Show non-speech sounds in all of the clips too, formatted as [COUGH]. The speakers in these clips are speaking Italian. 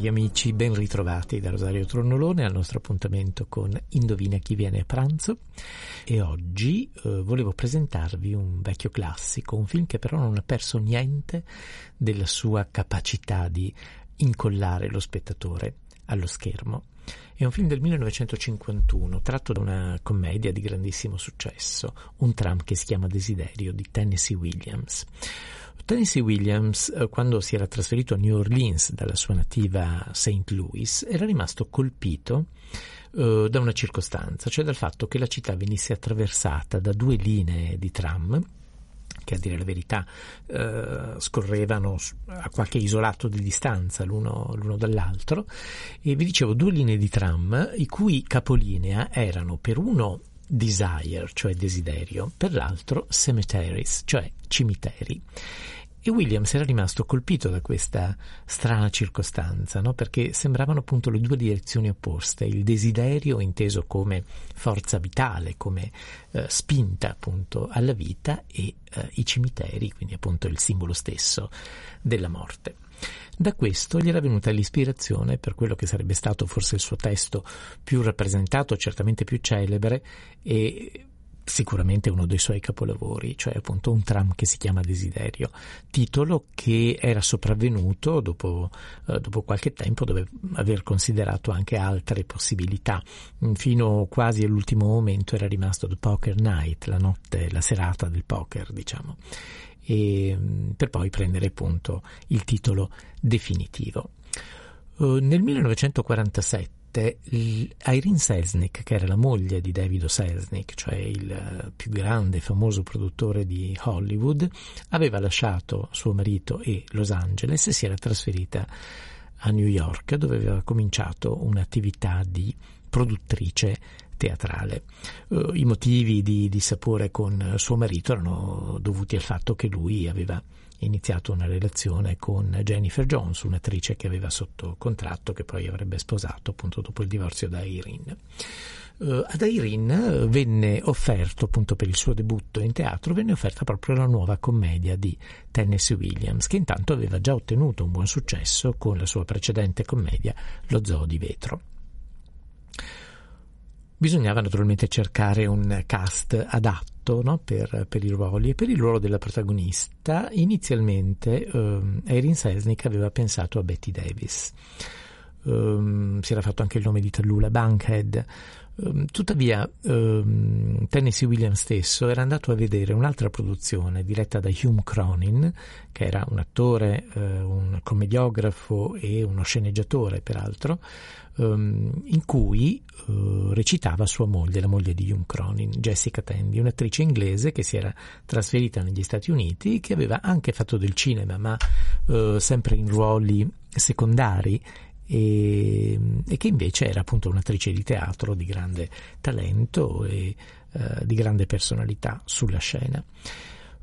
Cari amici, ben ritrovati da Rosario Tronnolone al nostro appuntamento con Indovina chi viene a pranzo e oggi eh, volevo presentarvi un vecchio classico, un film che però non ha perso niente della sua capacità di incollare lo spettatore allo schermo. È un film del 1951, tratto da una commedia di grandissimo successo, un tram che si chiama Desiderio di Tennessee Williams. Tennessee Williams, eh, quando si era trasferito a New Orleans dalla sua nativa St. Louis, era rimasto colpito uh, da una circostanza, cioè dal fatto che la città venisse attraversata da due linee di tram che a dire la verità eh, scorrevano a qualche isolato di distanza l'uno, l'uno, dall'altro e vi dicevo due linee di tram i cui capolinea erano per uno desire, cioè desiderio, per l'altro cemeteries, cioè cimiteri. E Williams era rimasto colpito da questa strana circostanza, no? perché sembravano appunto le due direzioni opposte, il desiderio inteso come forza vitale, come eh, spinta appunto alla vita e eh, i cimiteri, quindi appunto il simbolo stesso della morte. Da questo gli era venuta l'ispirazione per quello che sarebbe stato forse il suo testo più rappresentato, certamente più celebre e sicuramente uno dei suoi capolavori, cioè appunto un tram che si chiama Desiderio, titolo che era sopravvenuto dopo, eh, dopo qualche tempo, dove aver considerato anche altre possibilità. Fino quasi all'ultimo momento era rimasto The Poker Night, la notte, la serata del poker, diciamo, e, per poi prendere appunto il titolo definitivo. Uh, nel 1947 Irene Selznick, che era la moglie di David Selznick, cioè il più grande e famoso produttore di Hollywood, aveva lasciato suo marito e Los Angeles e si era trasferita a New York, dove aveva cominciato un'attività di produttrice teatrale. Uh, I motivi di, di sapore con suo marito erano dovuti al fatto che lui aveva iniziato una relazione con Jennifer Jones, un'attrice che aveva sotto contratto che poi avrebbe sposato appunto dopo il divorzio da Irene. Uh, ad Irene venne offerto appunto per il suo debutto in teatro venne offerta proprio la nuova commedia di Tennessee Williams che intanto aveva già ottenuto un buon successo con la sua precedente commedia Lo zoo di vetro. Bisognava naturalmente cercare un cast adatto no, per, per, i ruoli e per il ruolo della protagonista inizialmente um, Erin Selznick aveva pensato a Betty Davis. Um, si era fatto anche il nome di Tallula Bankhead. Um, tuttavia, um, Tennessee Williams stesso era andato a vedere un'altra produzione diretta da Hume Cronin, che era un attore, uh, un commediografo e uno sceneggiatore, peraltro, um, in cui uh, recitava sua moglie, la moglie di Hume Cronin, Jessica Tandy, un'attrice inglese che si era trasferita negli Stati Uniti, che aveva anche fatto del cinema, ma uh, sempre in ruoli secondari e, che invece era appunto un'attrice di teatro di grande talento e uh, di grande personalità sulla scena.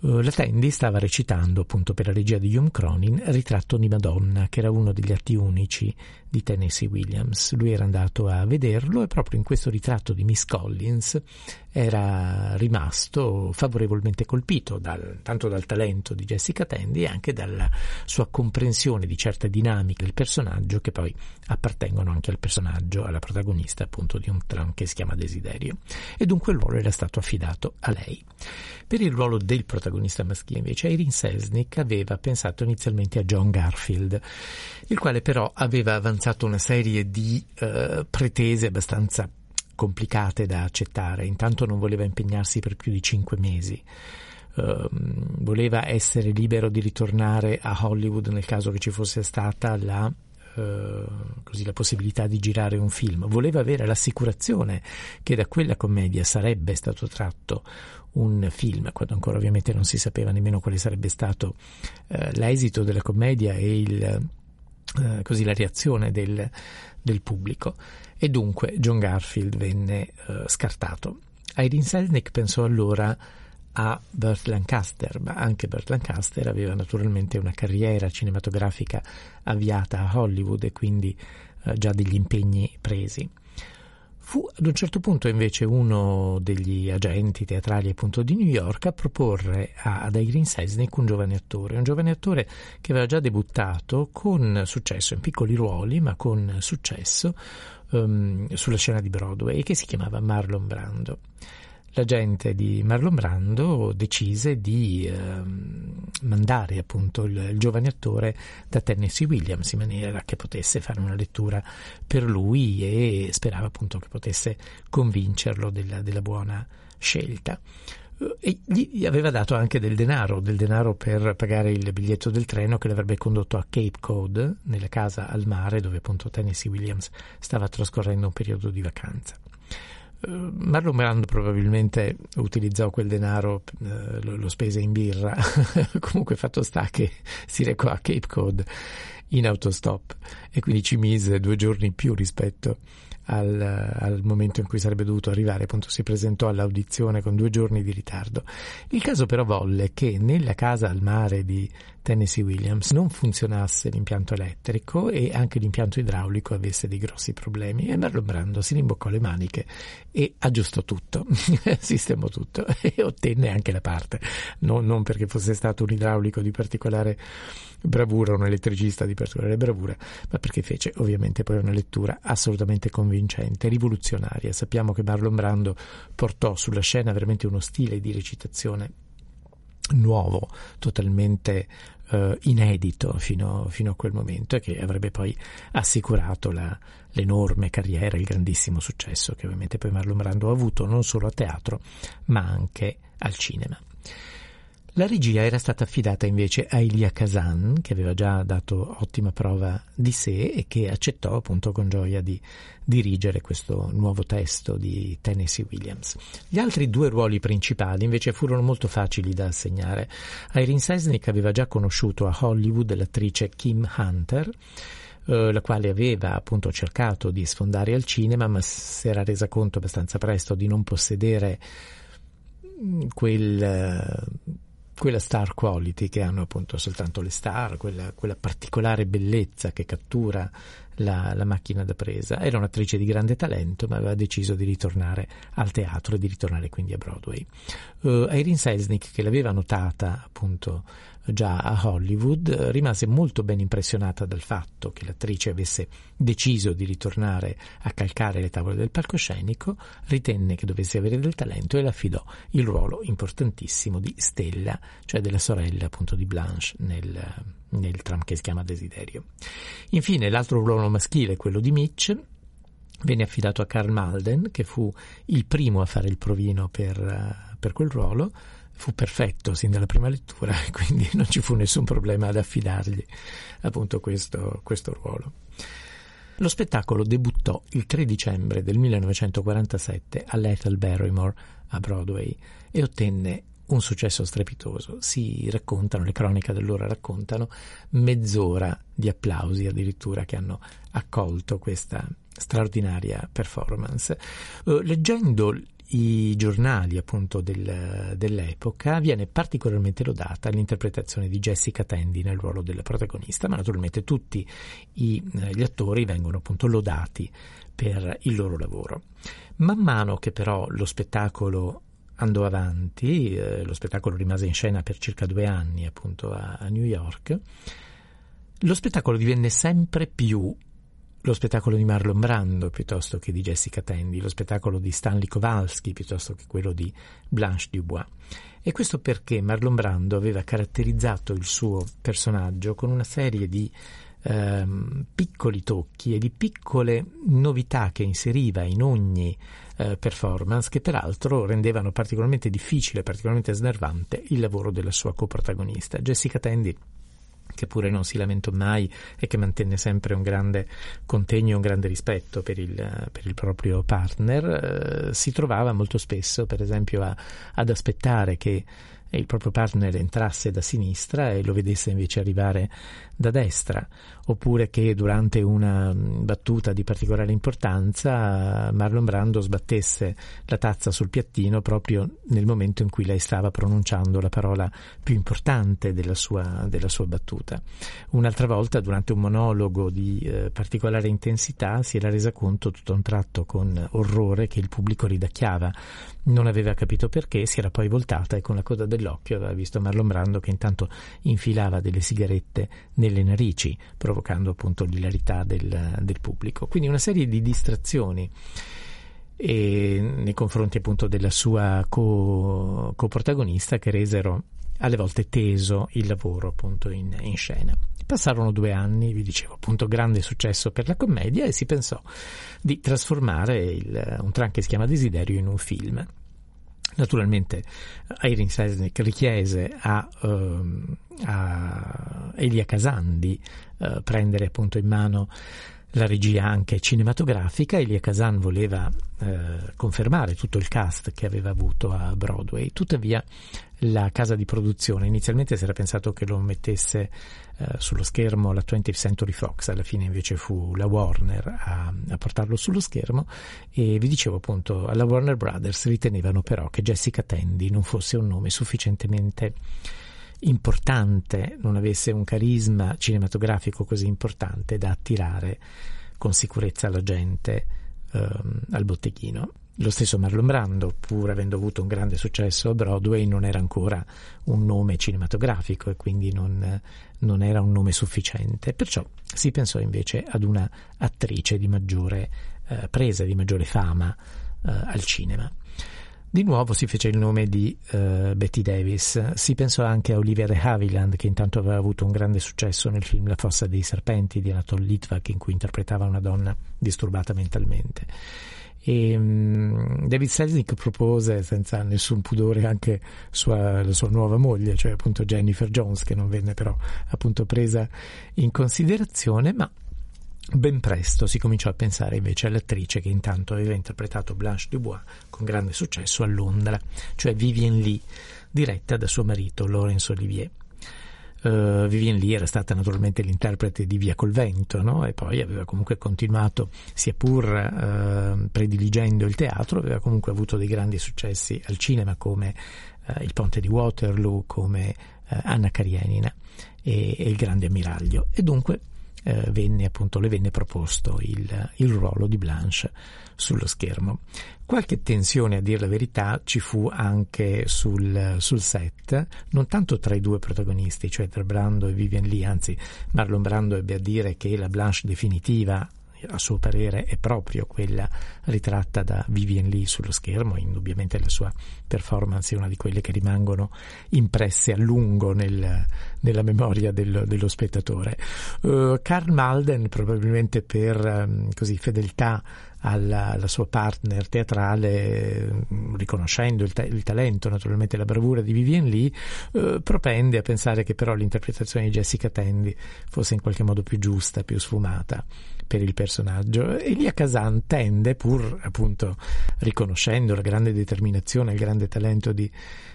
Uh, la Tandy stava recitando appunto per la regia di Hume Cronin Ritratto di Madonna, che era uno degli atti unici di Tennessee Williams. Lui era andato a vederlo e proprio in questo ritratto di Miss Collins era rimasto favorevolmente colpito dal, tanto dal talento di Jessica Tandy e anche dalla sua comprensione di certe dinamiche del personaggio che poi appartengono anche al personaggio, alla protagonista appunto di un tram che si chiama Desiderio. E dunque il ruolo era stato affidato a lei. Per il ruolo del protagonista maschile invece Irene Selznick aveva pensato inizialmente a John Garfield, il quale però aveva avanzato una serie di uh, pretese abbastanza complicate da accettare. Intanto non voleva impegnarsi per più di cinque mesi. Uh, voleva essere libero di ritornare a Hollywood nel caso che ci fosse stata la, uh, così, la possibilità di girare un film. Voleva avere l'assicurazione che da quella commedia sarebbe stato tratto un film, quando ancora ovviamente non si sapeva nemmeno quale sarebbe stato uh, l'esito della commedia e il, così, la reazione del, del pubblico e dunque John Garfield venne uh, scartato. Irene Selznick pensò allora a Burt Lancaster, ma anche Burt Lancaster aveva naturalmente una carriera cinematografica avviata a Hollywood e quindi uh, già degli impegni presi. Fu ad un certo punto invece uno degli agenti teatrali appunto di New York a proporre ad Irene Selznick un giovane attore, un giovane attore che aveva già debuttato con successo in piccoli ruoli, ma con successo um, sulla scena di Broadway e che si chiamava Marlon Brando l'agente di Marlon Brando decise di eh, mandare appunto il, il, giovane attore da Tennessee Williams in maniera che potesse fare una lettura per lui e sperava appunto che potesse convincerlo della, della buona scelta e gli aveva dato anche del denaro, del denaro per pagare il biglietto del treno che l'avrebbe condotto a Cape Cod, nella casa al mare dove appunto Tennessee Williams stava trascorrendo un periodo di vacanza. Marlon Brando probabilmente utilizzò quel denaro, eh, lo, spese in birra, [LAUGHS] comunque fatto sta che si recò a Cape Cod in autostop. E quindi ci mise due giorni in più rispetto al, al, momento in cui sarebbe dovuto arrivare, appunto si presentò all'audizione con due giorni di ritardo. Il caso però volle che nella casa al mare di Tennessee Williams non funzionasse l'impianto elettrico e anche l'impianto idraulico avesse dei grossi problemi. E Marlon Brando si rimboccò le maniche e aggiustò tutto, [LAUGHS] sistemò tutto e ottenne anche la parte, non, non perché fosse stato un idraulico di particolare bravura, un elettricista di particolare bravura, ma perché fece ovviamente poi una lettura assolutamente convincente, rivoluzionaria. Sappiamo che Marlon Brando portò sulla scena veramente uno stile di recitazione nuovo, totalmente uh, inedito fino, fino, a quel momento e che avrebbe poi assicurato la, l'enorme carriera, il grandissimo successo che ovviamente poi Marlon Brando ha avuto non solo a teatro ma anche al cinema. La regia era stata affidata invece a Elia Kazan, che aveva già dato ottima prova di sé e che accettò appunto con gioia di dirigere questo nuovo testo di Tennessee Williams. Gli altri due ruoli principali invece furono molto facili da assegnare. Irene Sesnick aveva già conosciuto a Hollywood l'attrice Kim Hunter, eh, la quale aveva appunto cercato di sfondare al cinema, ma si era resa conto abbastanza presto di non possedere mm, quel quella star quality che hanno appunto soltanto le star, quella, quella particolare bellezza che cattura la, la, macchina da presa. Era un'attrice di grande talento, ma aveva deciso di ritornare al teatro e di ritornare quindi a Broadway. Uh, Irene Selznick, che l'aveva notata appunto già a Hollywood, rimase molto ben impressionata dal fatto che l'attrice avesse deciso di ritornare a calcare le tavole del palcoscenico, ritenne che dovesse avere del talento e le affidò il ruolo importantissimo di Stella, cioè della sorella appunto di Blanche nel, nel tram che si chiama Desiderio. Infine l'altro ruolo maschile, quello di Mitch, venne affidato a Carl Malden, che fu il primo a fare il provino per, per quel ruolo, fu perfetto sin dalla prima lettura, [LAUGHS] quindi non ci fu nessun problema ad affidargli appunto questo, questo ruolo. Lo spettacolo debuttò il 3 dicembre del 1947 all'Ethel Barrymore a Broadway e ottenne un successo strepitoso. Si raccontano, le cronache dell'ora raccontano, mezz'ora di applausi addirittura che hanno accolto questa straordinaria performance. Uh, leggendo i giornali appunto del, dell'epoca viene particolarmente lodata l'interpretazione di Jessica Tandy nel ruolo della protagonista, ma naturalmente tutti i, eh, gli attori vengono appunto lodati per il loro lavoro. Man mano che però lo spettacolo andò avanti, eh, lo spettacolo rimase in scena per circa due anni appunto a, a New York, lo spettacolo divenne sempre più lo spettacolo di Marlon Brando piuttosto che di Jessica Tandy, lo spettacolo di Stanley Kowalski piuttosto che quello di Blanche Dubois. E questo perché Marlon Brando aveva caratterizzato il suo personaggio con una serie di ehm, piccoli tocchi e di piccole novità che inseriva in ogni eh, performance che peraltro rendevano particolarmente difficile, particolarmente snervante il lavoro della sua coprotagonista. Jessica Tandy che pure non si lamentò mai e che mantenne sempre un grande contegno e un grande rispetto per il, per il proprio partner, eh, si trovava molto spesso, per esempio, a, ad aspettare che e il proprio partner entrasse da sinistra e lo vedesse invece arrivare da destra, oppure che durante una mm, battuta di particolare importanza Marlon Brando sbattesse la tazza sul piattino proprio nel momento in cui lei stava pronunciando la parola più importante della sua, della sua battuta. Un'altra volta, durante un monologo di eh, particolare intensità, si era resa conto tutto a un tratto con orrore che il pubblico ridacchiava. Non aveva capito perché, si era poi voltata e con la coda dell'occhio aveva visto Marlon Brando che intanto infilava delle sigarette nelle narici, provocando appunto l'ilarità del, del pubblico. Quindi una serie di distrazioni nei confronti appunto della sua co- coprotagonista che resero alle volte teso il lavoro appunto in, in, scena. Passarono due anni, vi dicevo appunto grande successo per la commedia e si pensò di trasformare il, un tran che si chiama Desiderio in un film. Naturalmente Irene Sesnick richiese a, uh, a Elia Kazan di uh, prendere appunto in mano la regia anche cinematografica. Elia Kazan voleva eh, confermare tutto il cast che aveva avuto a Broadway, tuttavia la casa di produzione inizialmente si era pensato che lo mettesse eh, sullo schermo la 20th Century Fox, alla fine invece fu la Warner a, a portarlo sullo schermo e vi dicevo appunto alla Warner Brothers ritenevano però che Jessica Tandy non fosse un nome sufficientemente importante, non avesse un carisma cinematografico così importante da attirare con sicurezza la gente ehm, al botteghino. Lo stesso Marlon Brando, pur avendo avuto un grande successo a Broadway, non era ancora un nome cinematografico e quindi non, non era un nome sufficiente. Perciò si pensò invece ad una attrice di maggiore eh, presa, di maggiore fama eh, al cinema. Di nuovo si fece il nome di uh, Betty Davis. Si pensò anche a Olivia de Havilland, che intanto aveva avuto un grande successo nel film La fossa dei serpenti di Anatole Litvak, in cui interpretava una donna disturbata mentalmente. E, um, David Selznick propose senza nessun pudore anche sua, la sua nuova moglie, cioè appunto Jennifer Jones, che non venne però appunto presa in considerazione, ma Ben presto si cominciò a pensare invece all'attrice che intanto aveva interpretato Blanche Dubois con grande successo a Londra, cioè Vivienne Lee, diretta da suo marito Laurence Olivier. Uh, Vivienne Lee era stata naturalmente l'interprete di Via col vento no? e poi aveva comunque continuato, sia pur uh, prediligendo il teatro, aveva comunque avuto dei grandi successi al cinema come uh, Il Ponte di Waterloo, come Anna Karenina e, e Il Grande Ammiraglio e dunque eh, venne appunto, le venne proposto il, il ruolo di Blanche sullo schermo. Qualche tensione, a dire la verità, ci fu anche sul, sul, set, non tanto tra i due protagonisti, cioè tra Brando e Vivian Lee, anzi Marlon Brando ebbe a dire che la Blanche definitiva a suo parere è proprio quella ritratta da Vivian Lee sullo schermo, indubbiamente la sua performance è una di quelle che rimangono impresse a lungo nel, nella memoria del, dello spettatore. Uh, Karl Malden probabilmente per um, così, fedeltà alla, alla, sua partner teatrale, riconoscendo il, ta- il, talento, naturalmente la bravura di Vivian Lee, eh, propende a pensare che però l'interpretazione di Jessica Tandy fosse in qualche modo più giusta, più sfumata per il personaggio. Elia Kazan tende, pur appunto riconoscendo la grande determinazione, il grande talento di,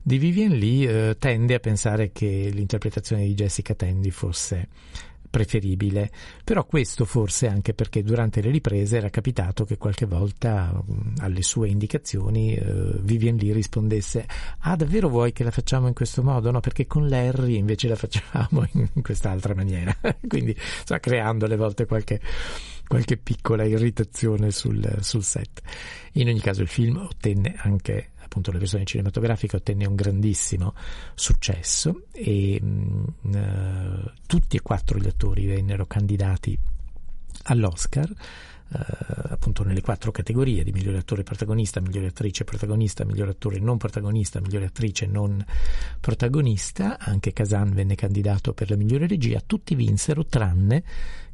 di Vivian Lee, eh, tende a pensare che l'interpretazione di Jessica Tandy fosse preferibile, però questo forse anche perché durante le riprese era capitato che qualche volta alle sue indicazioni uh, Vivian Lee rispondesse ah davvero vuoi che la facciamo in questo modo? No, perché con Larry invece la facciamo in, in quest'altra maniera, [LAUGHS] quindi sta creando alle volte qualche, qualche piccola irritazione sul, sul set. In ogni caso il film ottenne anche appunto la versione cinematografica ottenne un grandissimo successo e mh, uh, tutti e quattro gli attori vennero candidati all'Oscar appunto nelle quattro categorie di migliore attore protagonista, migliore attrice protagonista, migliore attore non protagonista, migliore attrice non protagonista, anche Kazan venne candidato per la migliore regia, tutti vinsero tranne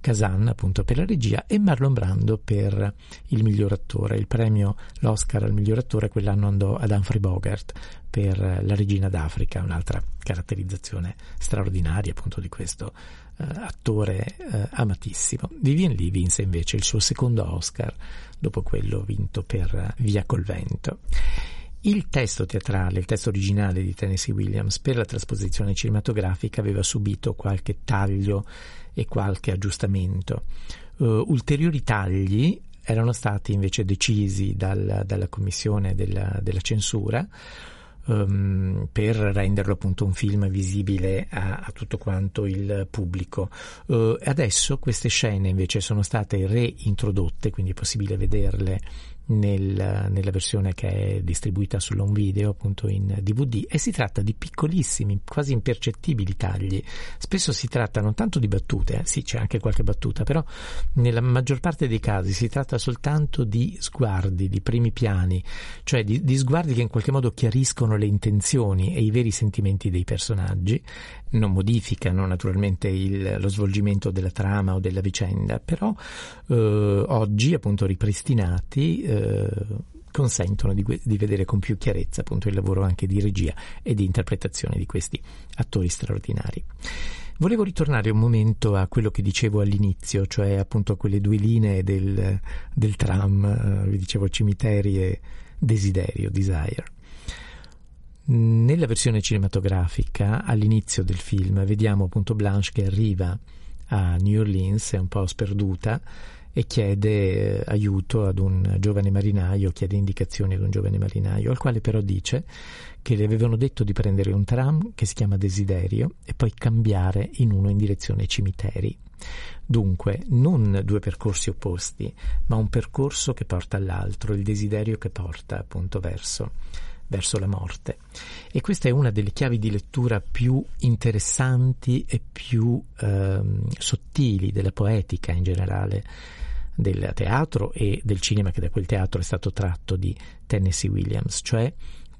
Kazan appunto per la regia e Marlon Brando per il miglior attore. Il premio, l'Oscar al miglior attore quell'anno andò ad Humphrey Bogart per La regina d'Africa, un'altra caratterizzazione straordinaria appunto di questo eh, attore eh, amatissimo. Vivian Lee vinse invece il suo secondo Oscar dopo quello vinto per Via col vento. Il testo teatrale, il testo originale di Tennessee Williams per la trasposizione cinematografica aveva subito qualche taglio e qualche aggiustamento. Uh, ulteriori tagli erano stati invece decisi dal, dalla commissione della, della censura um, per renderlo appunto un film visibile a, a tutto quanto il pubblico. Uh, adesso queste scene invece sono state reintrodotte, quindi è possibile vederle nel, nella versione che è distribuita sull'home video, appunto in DVD, e si tratta di piccolissimi, quasi impercettibili tagli. Spesso si tratta non tanto di battute, eh, sì c'è anche qualche battuta, però nella maggior parte dei casi si tratta soltanto di sguardi, di primi piani, cioè di, di sguardi che in qualche modo chiariscono le intenzioni e i veri sentimenti dei personaggi, non modificano naturalmente il, lo svolgimento della trama o della vicenda, però eh, oggi appunto ripristinati eh, eh, consentono di, di, vedere con più chiarezza appunto il lavoro anche di regia e di interpretazione di questi attori straordinari. Volevo ritornare un momento a quello che dicevo all'inizio, cioè appunto a quelle due linee del, del tram, eh, vi dicevo cimiteri e desiderio, desire. Nella versione cinematografica, all'inizio del film, vediamo appunto Blanche che arriva a New Orleans, è un po' sperduta, e chiede eh, aiuto ad un giovane marinaio, chiede indicazioni ad un giovane marinaio, al quale però dice che le avevano detto di prendere un tram che si chiama Desiderio e poi cambiare in uno in direzione cimiteri. Dunque, non due percorsi opposti, ma un percorso che porta all'altro, il desiderio che porta appunto verso verso la morte. E questa è una delle chiavi di lettura più interessanti e più ehm, sottili della poetica in generale del teatro e del cinema che da quel teatro è stato tratto di Tennessee Williams, cioè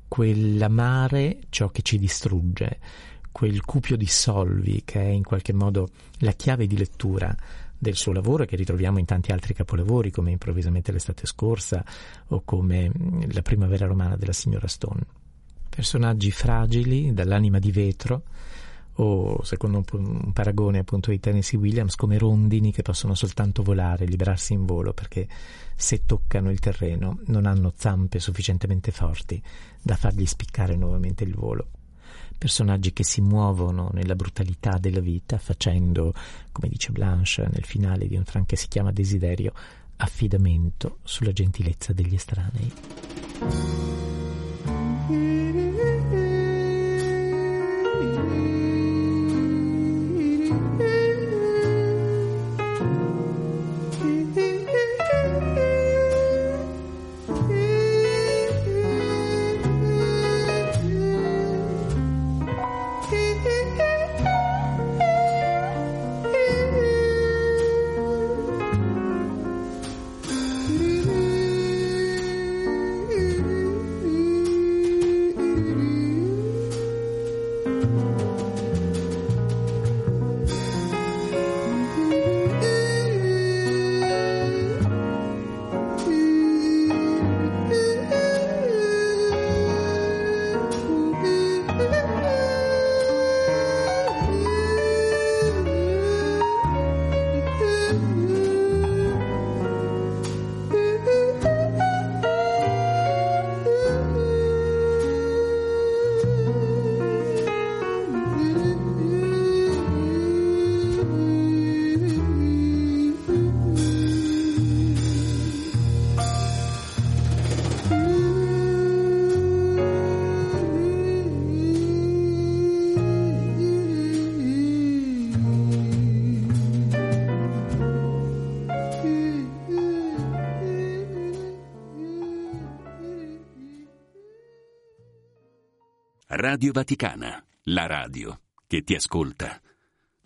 quell'amare ciò che ci distrugge, quel cupio di solvi che è in qualche modo la chiave di lettura del suo lavoro e che ritroviamo in tanti altri capolavori come improvvisamente l'estate scorsa o come la primavera romana della signora Stone. Personaggi fragili, dall'anima di vetro, o secondo un, un, paragone appunto di Tennessee Williams come rondini che possono soltanto volare, liberarsi in volo perché se toccano il terreno non hanno zampe sufficientemente forti da fargli spiccare nuovamente il volo. Personaggi che si muovono nella brutalità della vita facendo, come dice Blanche nel finale di un tram che si chiama Desiderio, affidamento sulla gentilezza degli estranei. Radio Vaticana, la radio che ti ascolta.